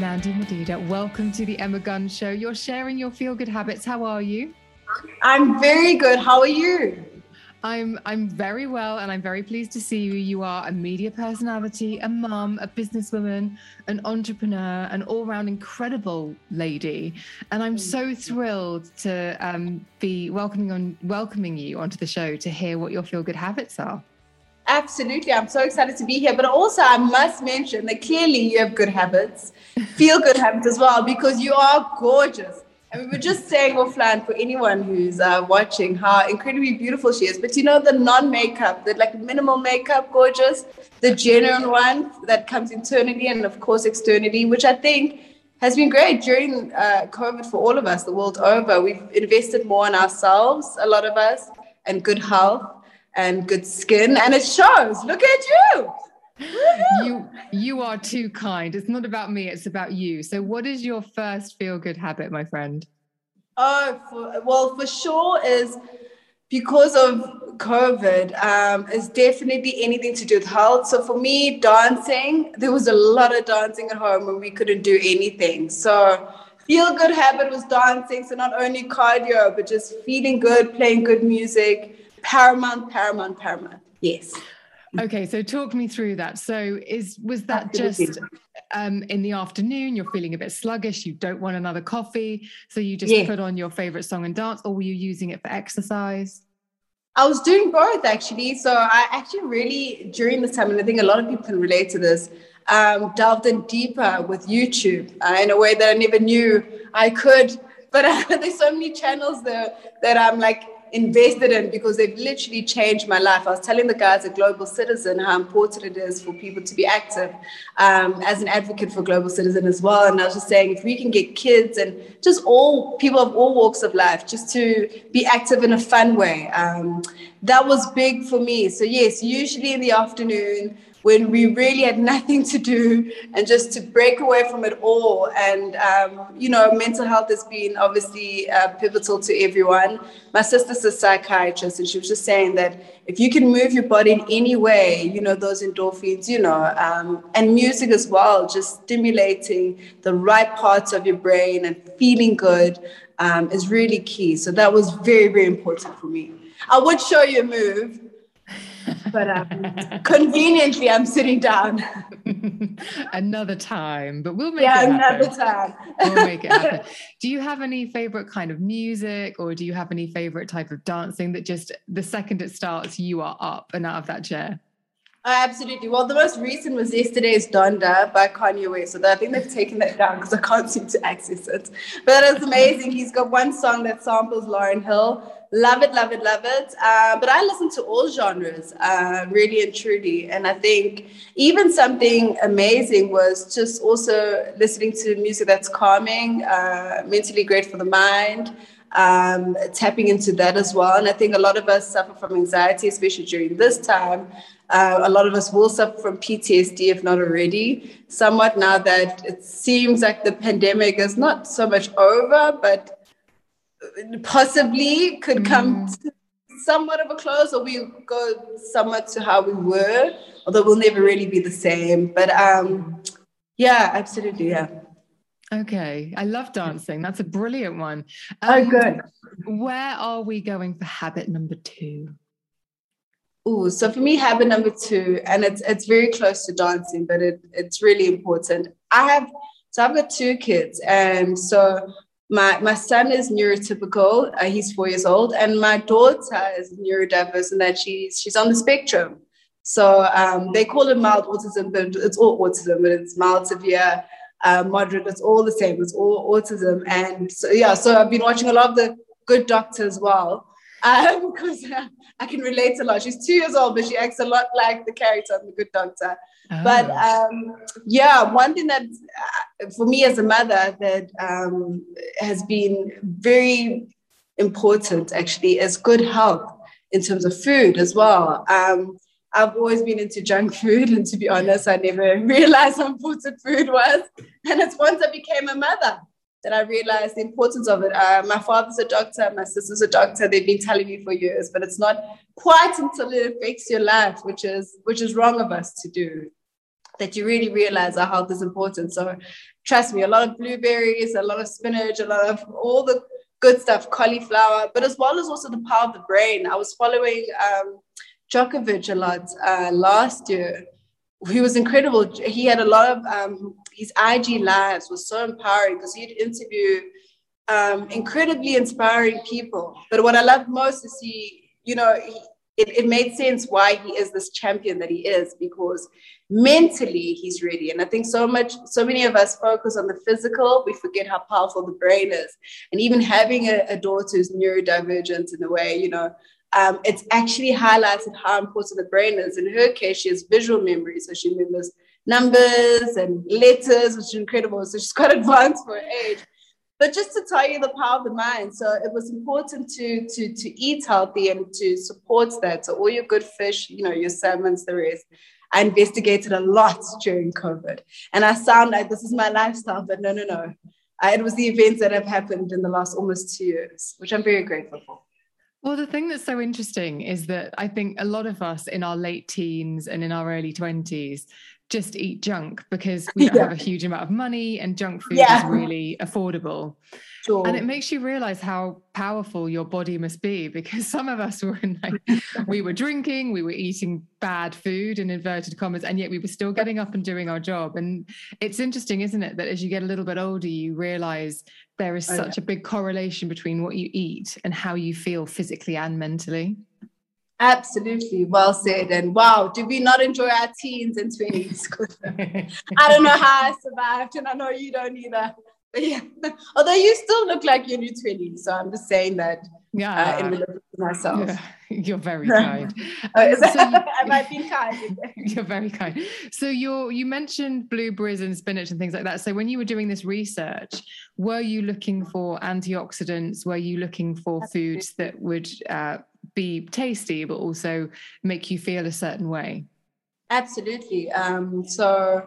Nandi Madida, welcome to the Emma Guns Show. You're sharing your feel good habits. How are you? I'm very good. How are you? I'm I'm very well and I'm very pleased to see you. You are a media personality, a mum, a businesswoman, an entrepreneur, an all-round incredible lady. And I'm so thrilled to um, be welcoming on welcoming you onto the show to hear what your feel good habits are. Absolutely. I'm so excited to be here. But also I must mention that clearly you have good habits, feel good habits as well, because you are gorgeous. And we were just saying offline for anyone who's uh, watching how incredibly beautiful she is. But you know, the non makeup, the like minimal makeup, gorgeous, the genuine one that comes internally and, of course, externally, which I think has been great during uh, COVID for all of us the world over. We've invested more in ourselves, a lot of us, and good health and good skin. And it shows. Look at you you you are too kind. It's not about me, it's about you. So what is your first feel good habit, my friend? Oh, for, well, for sure is because of COVID, um, is definitely anything to do with health. So for me, dancing, there was a lot of dancing at home when we couldn't do anything. So feel good habit was dancing. So not only cardio, but just feeling good, playing good music. Paramount, paramount, paramount. Yes. Okay, so talk me through that. So is was that just um, in the afternoon? You're feeling a bit sluggish. You don't want another coffee, so you just yeah. put on your favorite song and dance, or were you using it for exercise? I was doing both actually. So I actually really during this time, and I think a lot of people can relate to this. Um, delved in deeper with YouTube uh, in a way that I never knew I could. But uh, there's so many channels there that I'm like invested in because they've literally changed my life. I was telling the guys at Global Citizen how important it is for people to be active um, as an advocate for Global Citizen as well. And I was just saying, if we can get kids and just all people of all walks of life just to be active in a fun way, um, that was big for me. So, yes, usually in the afternoon, when we really had nothing to do and just to break away from it all. And, um, you know, mental health has been obviously uh, pivotal to everyone. My sister's a psychiatrist, and she was just saying that if you can move your body in any way, you know, those endorphins, you know, um, and music as well, just stimulating the right parts of your brain and feeling good um, is really key. So that was very, very important for me. I would show you a move but um, conveniently I'm sitting down. another time, but we'll make yeah, it happen. another time. we'll make it happen. Do you have any favorite kind of music, or do you have any favorite type of dancing that just the second it starts, you are up and out of that chair? Uh, absolutely. Well, the most recent was yesterday's Donda by Kanye West. So I think they've taken that down because I can't seem to access it. But it's amazing. He's got one song that samples Lauryn Hill. Love it, love it, love it. Uh, but I listen to all genres, uh, really and truly. And I think even something amazing was just also listening to music that's calming, uh, mentally great for the mind um, tapping into that as well. And I think a lot of us suffer from anxiety, especially during this time. Uh, a lot of us will suffer from PTSD, if not already, somewhat now that it seems like the pandemic is not so much over, but possibly could come mm. to somewhat of a close, or we go somewhat to how we were, although we'll never really be the same. But um, yeah, absolutely, yeah. Okay, I love dancing. That's a brilliant one. Um, oh, good. Where are we going for habit number two? Oh, so for me, habit number two, and it's it's very close to dancing, but it, it's really important. I have so I've got two kids, and so my my son is neurotypical. Uh, he's four years old, and my daughter is neurodiverse and that she's she's on the spectrum. So um, they call it mild autism, but it's all autism, but it's mild, severe, uh, moderate. It's all the same. It's all autism, and so yeah. So I've been watching a lot of the Good Doctor as well because um, I can relate a lot. She's two years old, but she acts a lot like the character in The Good Doctor. Oh. But um, yeah, one thing that uh, for me as a mother that um, has been very important actually is good health in terms of food as well. Um, I've always been into junk food, and to be honest, I never realized how important food was. And it's once I became a mother that I realized the importance of it. Uh, my father's a doctor, my sister's a doctor. They've been telling me for years, but it's not quite until it affects your life, which is which is wrong of us to do, that you really realize our health is important. So, trust me, a lot of blueberries, a lot of spinach, a lot of all the good stuff, cauliflower, but as well as also the power of the brain. I was following um, Djokovic a lot uh, last year he was incredible. He had a lot of um, his IG lives was so empowering because he'd interview um, incredibly inspiring people. But what I loved most is he, you know, he, it, it made sense why he is this champion that he is because mentally he's ready. And I think so much, so many of us focus on the physical, we forget how powerful the brain is. And even having a, a daughter who's neurodivergent in a way, you know, um, it's actually highlighted how important the brain is. In her case, she has visual memory, so she remembers numbers and letters, which is incredible. So she's quite advanced for her age. But just to tell you the power of the mind, so it was important to to to eat healthy and to support that. So all your good fish, you know, your salmons, the rest. I investigated a lot during COVID, and I sound like this is my lifestyle, but no, no, no. I, it was the events that have happened in the last almost two years, which I'm very grateful for. Well, the thing that's so interesting is that I think a lot of us in our late teens and in our early 20s just eat junk because we don't yeah. have a huge amount of money and junk food yeah. is really affordable. Sure. And it makes you realize how powerful your body must be because some of us were like, we were drinking, we were eating bad food in inverted commas, and yet we were still getting up and doing our job. And it's interesting, isn't it, that as you get a little bit older, you realize there is oh, such yeah. a big correlation between what you eat and how you feel physically and mentally. Absolutely, well said. And wow, did we not enjoy our teens and 20s? I don't know how I survived, and I know you don't either. But yeah, although you still look like you're in your 20s, so I'm just saying that. Yeah, uh, in relation to myself. Yeah, you're very kind. oh, so you, I might be kind. you're very kind. So you you mentioned blueberries and spinach and things like that. So when you were doing this research, were you looking for antioxidants? Were you looking for foods that would uh, be tasty but also make you feel a certain way. Absolutely. Um, so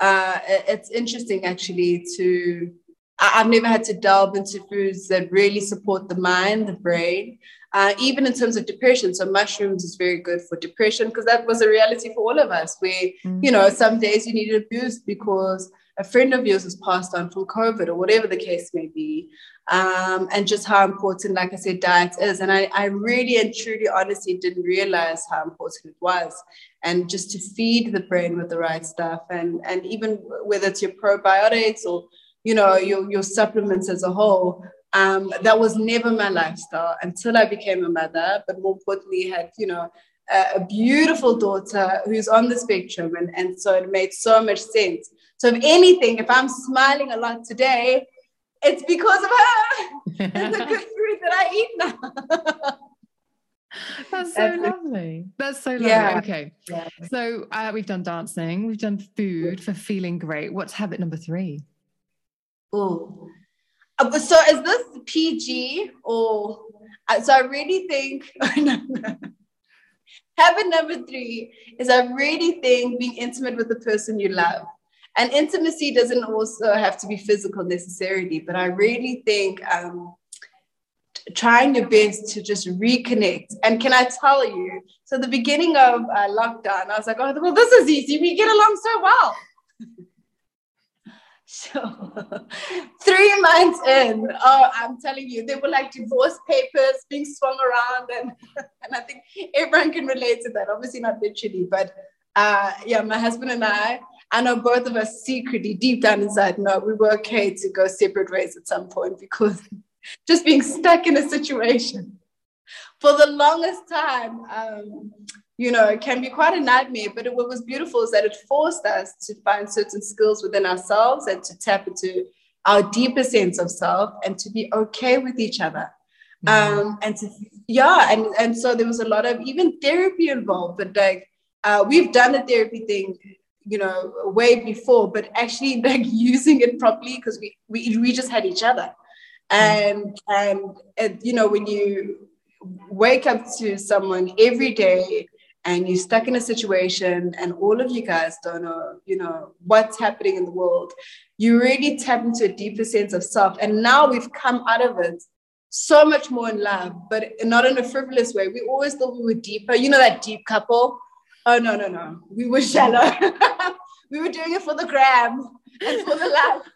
uh, it's interesting actually to i've never had to delve into foods that really support the mind the brain uh, even in terms of depression so mushrooms is very good for depression because that was a reality for all of us where mm-hmm. you know some days you needed a boost because a friend of yours has passed on from COVID or whatever the case may be, um, and just how important, like I said, diet is. And I, I really and truly, honestly, didn't realize how important it was. And just to feed the brain with the right stuff, and and even whether it's your probiotics or you know your your supplements as a whole. Um, that was never my lifestyle until I became a mother, but more importantly, had you know a beautiful daughter who's on the spectrum. And, and so it made so much sense. So, if anything, if I'm smiling a lot today, it's because of her. it's the good food that I eat now. That's so That's lovely. That's so lovely. Yeah. Okay. Yeah. So uh, we've done dancing, we've done food for feeling great. What's habit number three? Oh, so is this PG or? Uh, so I really think. Habit number three is I really think being intimate with the person you love. And intimacy doesn't also have to be physical necessarily, but I really think um, trying your best to just reconnect. And can I tell you, so the beginning of uh, lockdown, I was like, oh, well, this is easy. We get along so well. So three months in, oh, I'm telling you, they were like divorce papers being swung around, and and I think everyone can relate to that. Obviously not literally, but uh, yeah, my husband and I, I know both of us secretly, deep down inside, no, we were okay to go separate ways at some point because just being stuck in a situation for the longest time. Um, you know, it can be quite a nightmare, but it, what was beautiful is that it forced us to find certain skills within ourselves and to tap into our deeper sense of self and to be okay with each other. Mm-hmm. Um, and to, yeah, and, and so there was a lot of even therapy involved, but like uh, we've done the therapy thing, you know, way before, but actually like using it properly because we, we, we just had each other. Mm-hmm. And, and, and, you know, when you wake up to someone every day and you're stuck in a situation and all of you guys don't know you know what's happening in the world you really tap into a deeper sense of self. And now we've come out of it so much more in love but not in a frivolous way. We always thought we were deeper. You know that deep couple? Oh no no no. We were shallow. We were doing it for the gram and for the love.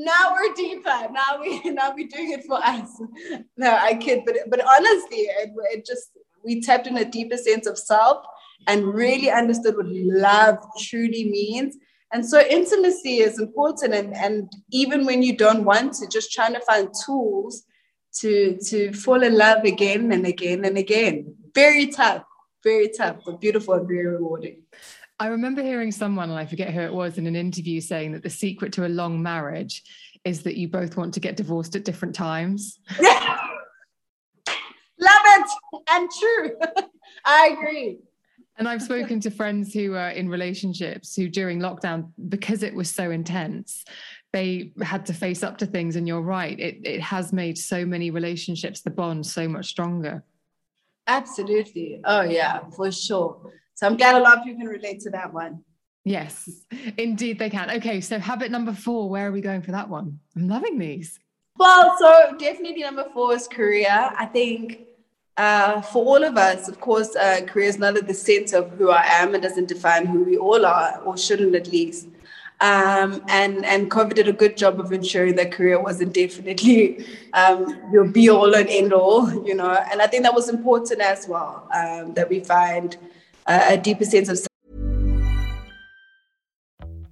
Now we're deeper. Now we now we're doing it for us. No i kid but but honestly it, it just we tapped in a deeper sense of self and really understood what love truly means. And so intimacy is important. And, and even when you don't want to, just trying to find tools to, to fall in love again and again and again. Very tough, very tough, but beautiful and very rewarding. I remember hearing someone, and I forget who it was, in an interview saying that the secret to a long marriage is that you both want to get divorced at different times. Love and true. I agree. And I've spoken to friends who are in relationships who, during lockdown, because it was so intense, they had to face up to things. And you're right, it, it has made so many relationships, the bond, so much stronger. Absolutely. Oh, yeah, for sure. So I'm glad a lot of people can relate to that one. Yes, indeed they can. Okay, so habit number four, where are we going for that one? I'm loving these. Well, so definitely number four is career. I think uh, for all of us, of course, uh, career is not at the center of who I am and doesn't define who we all are, or shouldn't at least. Um, and and COVID did a good job of ensuring that career wasn't definitely um, your be all and end all, you know. And I think that was important as well um, that we find a, a deeper sense of.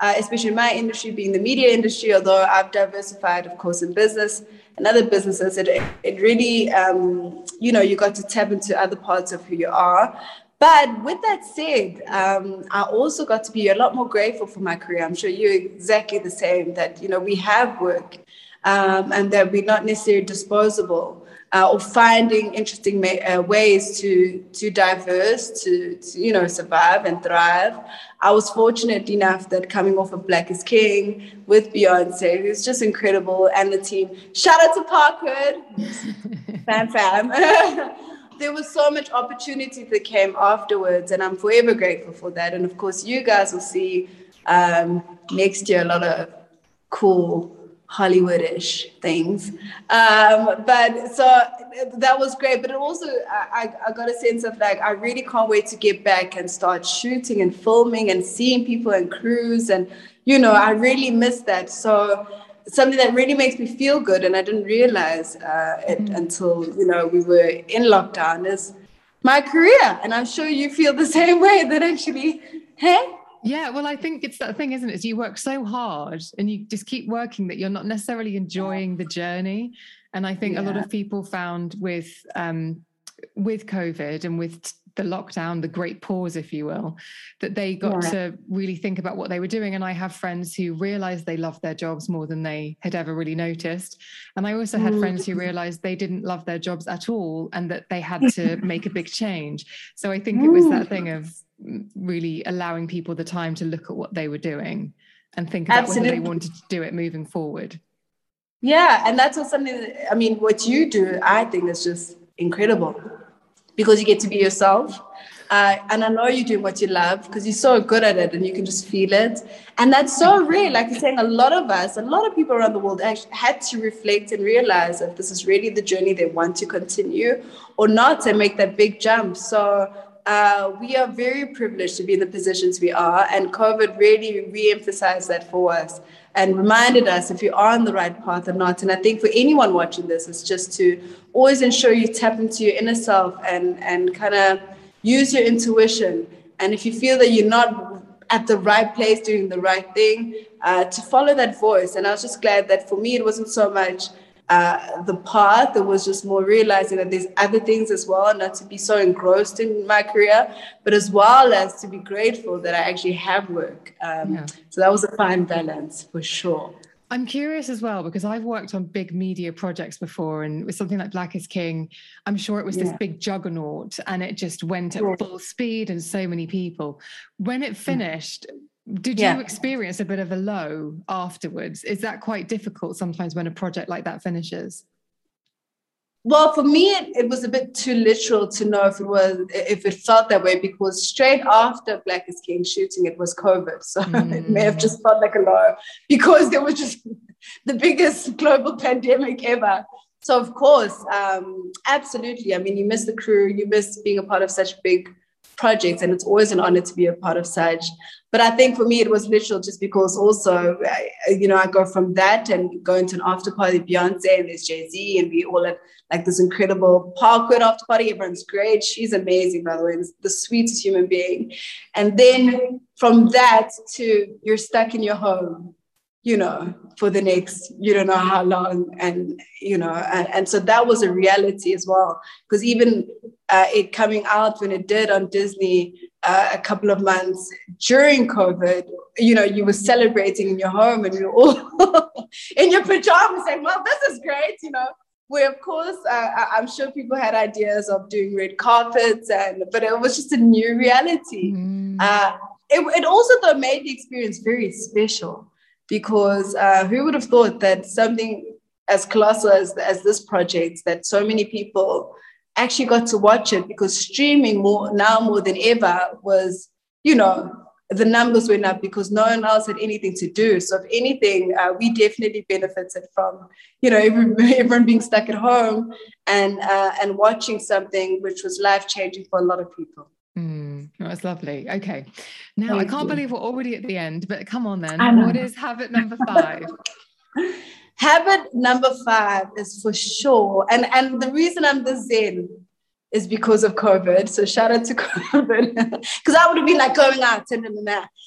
uh, especially in my industry, being the media industry, although I've diversified, of course, in business and other businesses, it, it really, um, you know, you got to tap into other parts of who you are. But with that said, um, I also got to be a lot more grateful for my career. I'm sure you're exactly the same, that, you know, we have work um, and that we're not necessarily disposable uh, or finding interesting ma- uh, ways to to diverse, to, to, you know survive and thrive. I was fortunate enough that coming off of Black is King with Beyonce, who's just incredible, and the team. Shout out to Parkwood, fam fam. there was so much opportunity that came afterwards, and I'm forever grateful for that. And of course, you guys will see um, next year a lot of cool Hollywoodish things. Um, but so that was great. But it also, I, I got a sense of like, I really can't wait to get back and start shooting and filming and seeing people and crews. And, you know, I really miss that. So something that really makes me feel good. And I didn't realize uh, it mm-hmm. until, you know, we were in lockdown is my career. And I'm sure you feel the same way that actually, hey, yeah, well, I think it's that thing, isn't it? Is you work so hard and you just keep working that you're not necessarily enjoying the journey. And I think yeah. a lot of people found with um, with COVID and with the lockdown, the great pause, if you will, that they got yeah. to really think about what they were doing. And I have friends who realized they loved their jobs more than they had ever really noticed. And I also had mm. friends who realized they didn't love their jobs at all and that they had to make a big change. So I think mm. it was that thing of really allowing people the time to look at what they were doing and think about Absolutely. whether they wanted to do it moving forward. Yeah, and that's what something that, I mean, what you do, I think is just incredible because you get to be yourself. Uh, and I know you're doing what you love because you're so good at it and you can just feel it. And that's so real. Like you're saying, a lot of us, a lot of people around the world actually had to reflect and realize if this is really the journey they want to continue or not and make that big jump. So uh, we are very privileged to be in the positions we are. And COVID really re emphasized that for us and reminded us if you are on the right path or not. And I think for anyone watching this, it's just to always ensure you tap into your inner self and, and kind of use your intuition. And if you feel that you're not at the right place doing the right thing, uh, to follow that voice. And I was just glad that for me, it wasn't so much uh, the path. It was just more realizing that there's other things as well, not to be so engrossed in my career, but as well as to be grateful that I actually have work. Um, yeah. So that was a fine balance for sure. I'm curious as well because I've worked on big media projects before, and with something like Black is King, I'm sure it was yeah. this big juggernaut and it just went at yeah. full speed and so many people. When it finished, did yeah. you experience a bit of a low afterwards? Is that quite difficult sometimes when a project like that finishes? Well, for me, it, it, was a bit too literal to know if it was if it felt that way because straight after Black is King shooting, it was COVID, so mm. it may have just felt like a low because there was just the biggest global pandemic ever. So of course, um, absolutely. I mean, you miss the crew, you miss being a part of such big projects, and it's always an honor to be a part of such. But I think for me, it was literal just because also, you know, I go from that and going to an after party, Beyonce, and there's Jay Z, and we all at like this incredible Parkwood after party. Everyone's great. She's amazing, by the way, the sweetest human being. And then from that to you're stuck in your home you know, for the next, you don't know how long. And, you know, and, and so that was a reality as well. Because even uh, it coming out when it did on Disney uh, a couple of months during COVID, you know, you were celebrating in your home and you were all in your pajamas saying, well, this is great, you know. Where of course, uh, I'm sure people had ideas of doing red carpets, and but it was just a new reality. Mm. Uh, it, it also though made the experience very special because uh, who would have thought that something as colossal as, as this project that so many people actually got to watch it? Because streaming more now more than ever was you know the numbers went up because no one else had anything to do. So if anything uh, we definitely benefited from you know everyone being stuck at home and uh, and watching something which was life changing for a lot of people Mm, that's lovely. Okay. Now, Thank I can't you. believe we're already at the end, but come on then. What is habit number five? habit number five is for sure. And, and the reason I'm the zen is because of COVID. So shout out to COVID. Because I would have been like going out and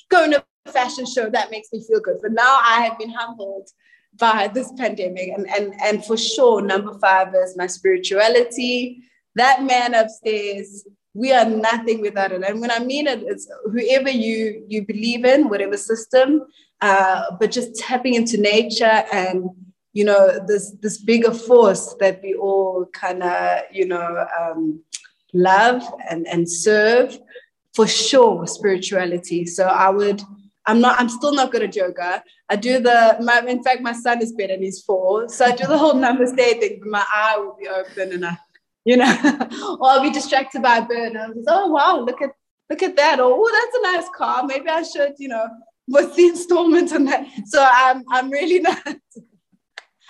going to a fashion show. That makes me feel good. But now I have been humbled by this pandemic. And, and, and for sure, number five is my spirituality. That man upstairs we are nothing without it. And when I mean it, it's whoever you you believe in, whatever system, uh, but just tapping into nature and you know this this bigger force that we all kind of you know um, love and and serve for sure spirituality. So I would. I'm not. I'm still not good at yoga. I do the. My, in fact, my son is better and he's four. So I do the whole namaste thing. My eye will be open and I you know, or I'll be distracted by a bird and I'm just, oh wow, look at look at that, or oh that's a nice car. Maybe I should, you know, what's the installment on that? So I'm I'm really not.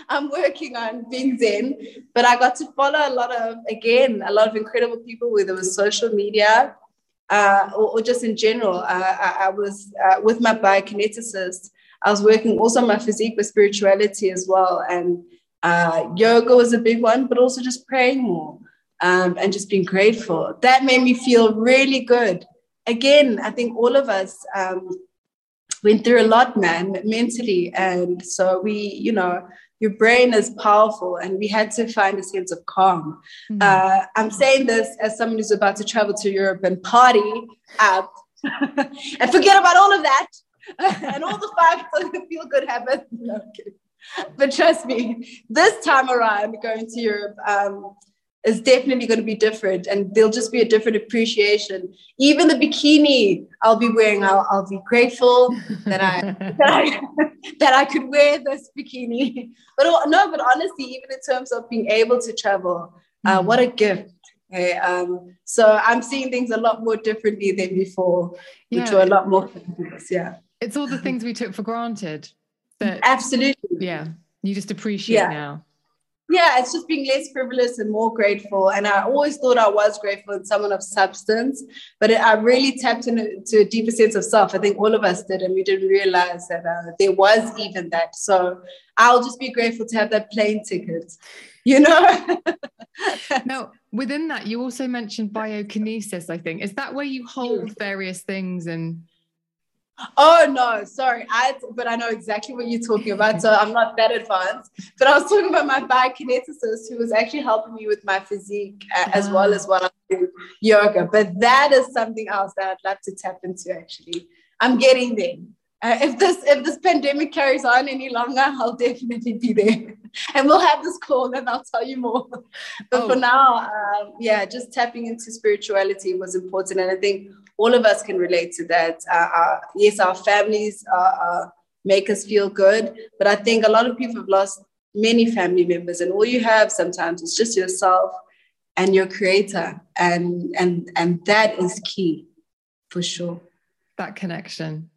I'm working on being Zen, but I got to follow a lot of again a lot of incredible people, whether it was social media uh, or, or, just in general. Uh, I, I, was uh, with my biokineticist. I was working also on my physique with spirituality as well, and uh, yoga was a big one, but also just praying more um, and just being grateful. That made me feel really good. Again, I think all of us, um, went through a lot, man, mentally. And so we, you know, your brain is powerful and we had to find a sense of calm. Mm-hmm. Uh, I'm saying this as someone who's about to travel to Europe and party up and forget about all of that and all the five feel good habits. No, but trust me, this time around going to Europe, um, is definitely going to be different and there'll just be a different appreciation even the bikini i'll be wearing i'll, I'll be grateful that I, that I that i could wear this bikini but no but honestly even in terms of being able to travel uh, mm. what a gift okay um, so i'm seeing things a lot more differently than before yeah. which were a lot more yeah it's all the things we took for granted that absolutely yeah you just appreciate yeah. now yeah, it's just being less frivolous and more grateful. And I always thought I was grateful and someone of substance, but it, I really tapped into a deeper sense of self. I think all of us did, and we didn't realize that uh, there was even that. So I'll just be grateful to have that plane ticket, you know? now, within that, you also mentioned biokinesis, I think. Is that where you hold various things and Oh no, sorry. I but I know exactly what you're talking about. So I'm not that advanced. But I was talking about my biokineticist who was actually helping me with my physique uh, as well as while I'm doing yoga. But that is something else that I'd love to tap into. Actually, I'm getting there. Uh, if this if this pandemic carries on any longer, I'll definitely be there, and we'll have this call, and I'll tell you more. But oh. for now, um, yeah, just tapping into spirituality was important, and I think all of us can relate to that. Uh, uh, yes, our families uh, make us feel good, but I think a lot of people have lost many family members, and all you have sometimes is just yourself and your creator, and and and that is key for sure. That connection.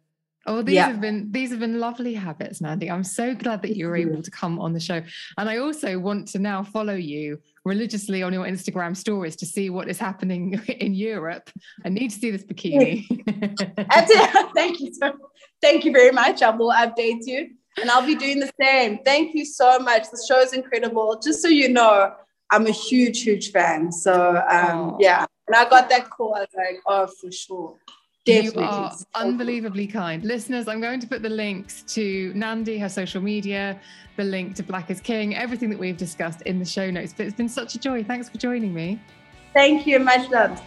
Oh, these yeah. have been these have been lovely habits, Nandi. I'm so glad that you were able to come on the show. And I also want to now follow you religiously on your Instagram stories to see what is happening in Europe. I need to see this bikini. thank you so thank you very much. I will update you and I'll be doing the same. Thank you so much. The show is incredible. Just so you know, I'm a huge, huge fan. So um, yeah. And I got that call. I was like, oh, for sure. Definitely. You are unbelievably kind. Listeners, I'm going to put the links to Nandi, her social media, the link to Black is King, everything that we've discussed in the show notes. But it's been such a joy. Thanks for joining me. Thank you. Much love.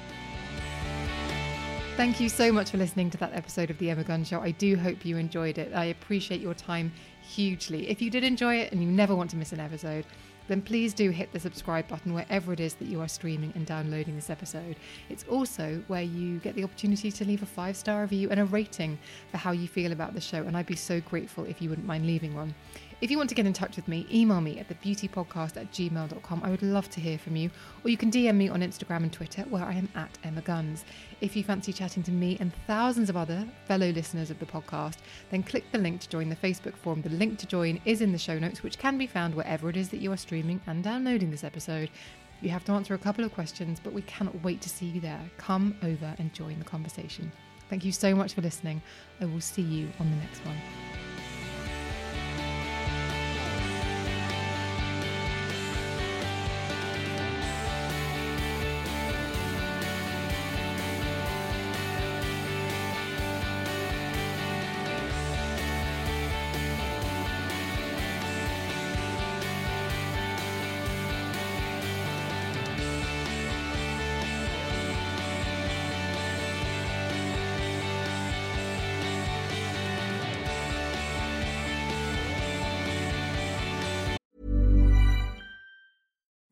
Thank you so much for listening to that episode of The Emma Guns Show. I do hope you enjoyed it. I appreciate your time hugely. If you did enjoy it and you never want to miss an episode, then please do hit the subscribe button wherever it is that you are streaming and downloading this episode. It's also where you get the opportunity to leave a five star review and a rating for how you feel about the show, and I'd be so grateful if you wouldn't mind leaving one. If you want to get in touch with me, email me at thebeautypodcast at gmail.com. I would love to hear from you. Or you can DM me on Instagram and Twitter, where I am at Emma Guns. If you fancy chatting to me and thousands of other fellow listeners of the podcast, then click the link to join the Facebook forum. The link to join is in the show notes, which can be found wherever it is that you are streaming and downloading this episode. You have to answer a couple of questions, but we cannot wait to see you there. Come over and join the conversation. Thank you so much for listening. I will see you on the next one.